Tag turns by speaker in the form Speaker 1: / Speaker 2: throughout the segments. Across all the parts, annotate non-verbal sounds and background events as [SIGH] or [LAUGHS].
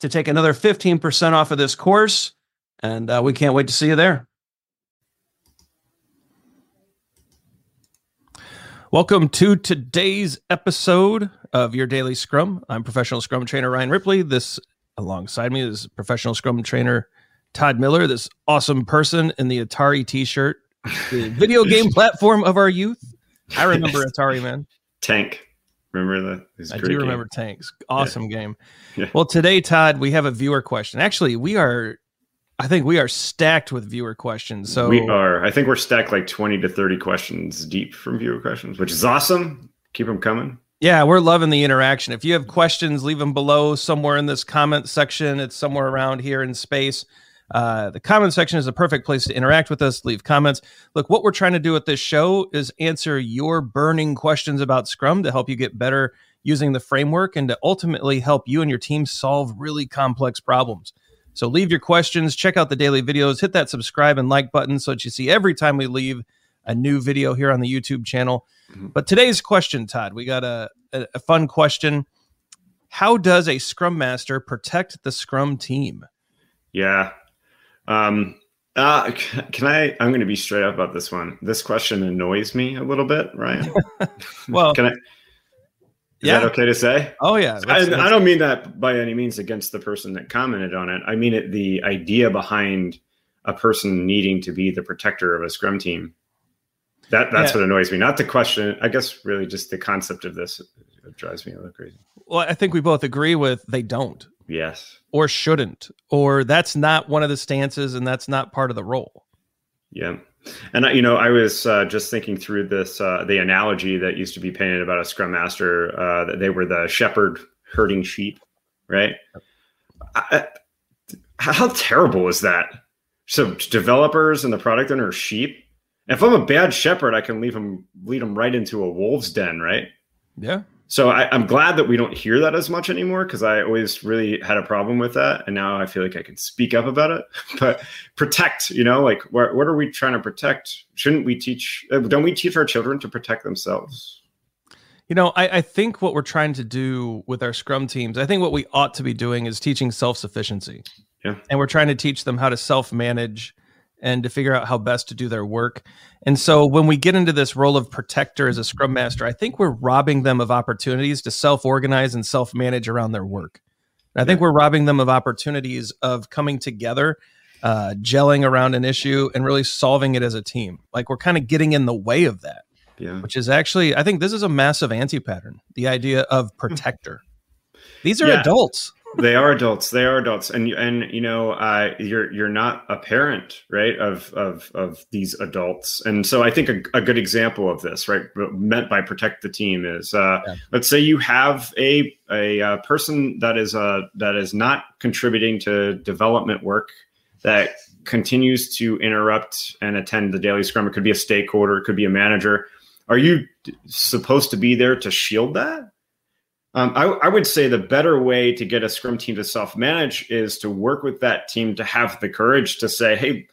Speaker 1: to take another 15% off of this course. And uh, we can't wait to see you there. Welcome to today's episode of Your Daily Scrum. I'm professional Scrum trainer Ryan Ripley. This alongside me is professional Scrum trainer Todd Miller, this awesome person in the Atari t shirt, the video [LAUGHS] game platform of our youth. I remember Atari, man.
Speaker 2: Tank. Remember that?
Speaker 1: I do game. remember Tanks. Awesome yeah. game. Yeah. Well, today, Todd, we have a viewer question. Actually, we are, I think we are stacked with viewer questions. So
Speaker 2: we are. I think we're stacked like 20 to 30 questions deep from viewer questions, which is awesome. Keep them coming.
Speaker 1: Yeah, we're loving the interaction. If you have questions, leave them below somewhere in this comment section. It's somewhere around here in space. Uh, the comment section is a perfect place to interact with us, leave comments. Look, what we're trying to do with this show is answer your burning questions about Scrum to help you get better using the framework and to ultimately help you and your team solve really complex problems. So leave your questions, check out the daily videos, hit that subscribe and like button so that you see every time we leave a new video here on the YouTube channel. Mm-hmm. But today's question, Todd, we got a, a, a fun question. How does a Scrum Master protect the Scrum team?
Speaker 2: Yeah, um, uh, can I? I'm going to be straight up about this one. This question annoys me a little bit, Ryan. [LAUGHS]
Speaker 1: well,
Speaker 2: can I? Is yeah. that okay to say?
Speaker 1: Oh yeah.
Speaker 2: That's, I, that's... I, don't mean that by any means against the person that commented on it. I mean it the idea behind a person needing to be the protector of a scrum team. That that's yeah. what annoys me. Not the question. I guess really just the concept of this drives me a little crazy.
Speaker 1: Well, I think we both agree with they don't.
Speaker 2: Yes.
Speaker 1: Or shouldn't, or that's not one of the stances and that's not part of the role.
Speaker 2: Yeah. And you know, I was uh, just thinking through this uh, the analogy that used to be painted about a scrum master uh, that they were the shepherd herding sheep, right? I, how terrible is that? So developers and the product owner are sheep. If I'm a bad shepherd, I can leave them lead them right into a wolf's den, right?
Speaker 1: Yeah
Speaker 2: so I, am glad that we don't hear that as much anymore because I always really had a problem with that, and now I feel like I can speak up about it. [LAUGHS] but protect, you know, like what what are we trying to protect? Shouldn't we teach? Uh, don't we teach our children to protect themselves?
Speaker 1: You know, I, I think what we're trying to do with our Scrum teams, I think what we ought to be doing is teaching self sufficiency.
Speaker 2: Yeah,
Speaker 1: and we're trying to teach them how to self manage and to figure out how best to do their work. And so when we get into this role of protector as a scrum master, I think we're robbing them of opportunities to self organize and self manage around their work. And I think we're robbing them of opportunities of coming together, uh, gelling around an issue, and really solving it as a team. Like we're kind of getting in the way of that.
Speaker 2: Yeah.
Speaker 1: Which is actually, I think this is a massive anti pattern the idea of protector. These are yeah. adults
Speaker 2: they are adults. They are adults, and and you know, uh, you're you're not a parent, right? Of of of these adults, and so I think a, a good example of this, right, meant by protect the team is, uh, yeah. let's say you have a a, a uh, person that is uh that is not contributing to development work that continues to interrupt and attend the daily scrum. It could be a stakeholder, it could be a manager. Are you supposed to be there to shield that? Um, I, I, would say the better way to get a scrum team to self manage is to work with that team to have the courage to say, hey,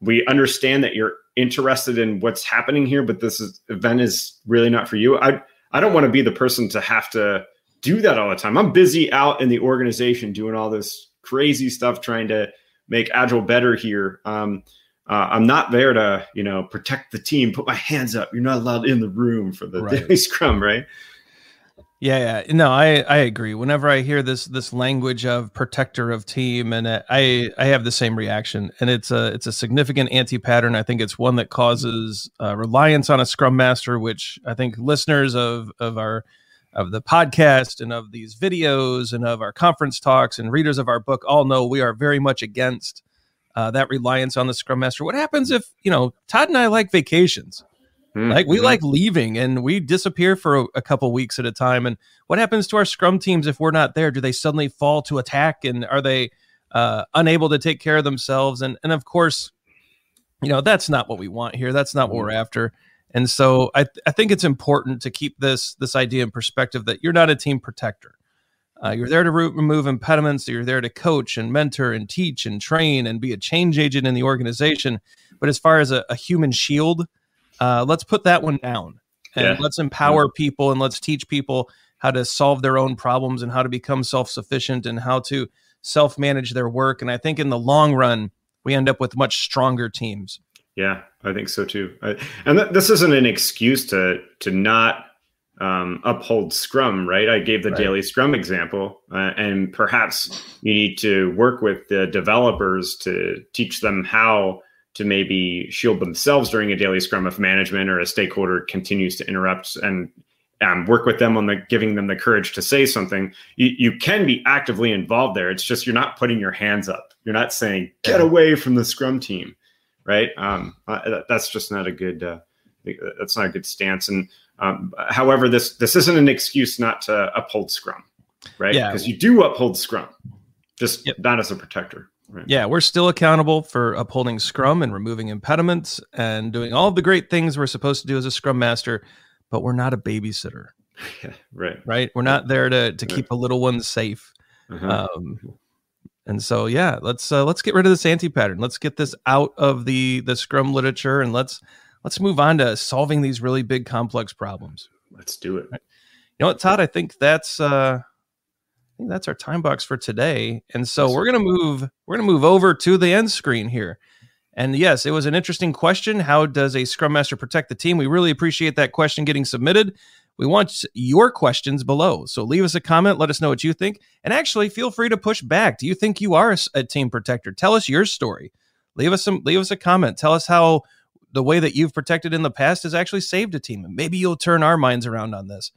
Speaker 2: we understand that you're interested in what's happening here, but this is, event is really not for you. I I don't want to be the person to have to do that all the time. I'm busy out in the organization doing all this crazy stuff, trying to make Agile better here. Um, uh, I'm not there to, you know, protect the team, put my hands up. You're not allowed in the room for the right. daily [LAUGHS] scrum, right?
Speaker 1: Yeah, yeah, no, I I agree. Whenever I hear this this language of protector of team, and I I have the same reaction, and it's a it's a significant anti pattern. I think it's one that causes uh, reliance on a scrum master, which I think listeners of of our of the podcast and of these videos and of our conference talks and readers of our book all know we are very much against uh, that reliance on the scrum master. What happens if you know Todd and I like vacations? Mm-hmm. Like we like leaving and we disappear for a, a, couple weeks at a time. And what happens to our scrum teams if we're not there? Do they suddenly fall to attack and are they uh, unable to take care of themselves? And and of course, you know that's not what we want here. That's not what we're mm-hmm. after. And so I, I think it's important to keep this this idea in perspective that you're not a team protector. Uh, you're there to re- remove impediments. You're there to coach and mentor and teach and train and be a change agent in the organization. But as far as a, a human shield, uh, let's put that one down and yeah. let's empower people and let's teach people how to solve their own problems and how to become self sufficient and how to self manage their work. And I think in the long run, we end up with much stronger teams.
Speaker 2: Yeah, I think so too. I, and th- this isn't an excuse to to not um, uphold Scrum, right? I gave the right. daily Scrum example, uh, and perhaps you need to work with the developers to teach them how to maybe shield themselves during a daily Scrum if management or a stakeholder continues to interrupt and um, work with them on the giving them the courage to say something. You, you can be actively involved there. It's just you're not putting your hands up. You're not saying get away from the Scrum team right? Um, uh, that's just not a good. Uh, that's not a good stance. And um, however, this this isn't an excuse not to uphold Scrum, right? Yeah, because you do uphold Scrum, just yep. not as a protector.
Speaker 1: Right. Yeah, we're still accountable for upholding Scrum and removing impediments and doing all the great things we're supposed to do as a Scrum Master, but we're not a babysitter. [LAUGHS]
Speaker 2: Yeah, right.
Speaker 1: Right. We're not there to to right. keep a little one safe. Uh-huh. Um, and so, yeah, let's uh, let's get rid of this anti pattern. Let's get this out of the the Scrum literature, and let's let's move on to solving these really big, complex problems.
Speaker 2: Let's do it.
Speaker 1: You know what, Todd? I think that's uh, I think that's our time box for today. And so we're gonna move we're gonna move over to the end screen here. And yes, it was an interesting question. How does a Scrum Master protect the team? We really appreciate that question getting submitted. We want your questions below. So leave us a comment. Let us know what you think. And actually, feel free to push back. Do you think you are a, a team protector? Tell us your story. Leave us some. Leave us a comment. Tell us how the way that you've protected in the past has actually saved a team. And maybe you'll turn our minds around on this.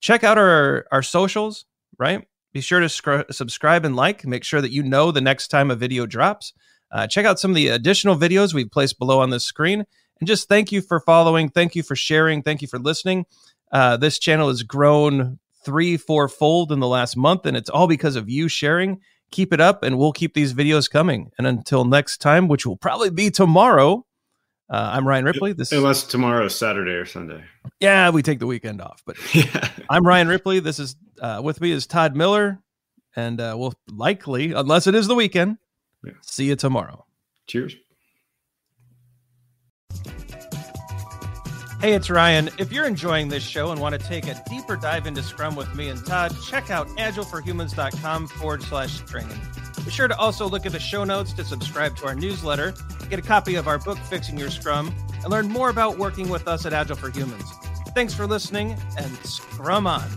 Speaker 1: Check out our our socials. Right. Be sure to sc- subscribe and like. Make sure that you know the next time a video drops. Uh, check out some of the additional videos we've placed below on the screen. And just thank you for following. Thank you for sharing. Thank you for listening. Uh, this channel has grown three, four fold in the last month, and it's all because of you sharing. Keep it up, and we'll keep these videos coming. And until next time, which will probably be tomorrow, uh, I'm Ryan Ripley.
Speaker 2: This unless tomorrow is Saturday or Sunday.
Speaker 1: Yeah, we take the weekend off. But [LAUGHS] yeah. I'm Ryan Ripley. This is uh, with me is Todd Miller, and uh, we'll likely, unless it is the weekend, yeah. see you tomorrow.
Speaker 2: Cheers.
Speaker 1: Hey, it's Ryan. If you're enjoying this show and want to take a deeper dive into Scrum with me and Todd, check out agileforhumans.com forward slash training. Be sure to also look at the show notes to subscribe to our newsletter, get a copy of our book, Fixing Your Scrum, and learn more about working with us at Agile for Humans. Thanks for listening and Scrum on.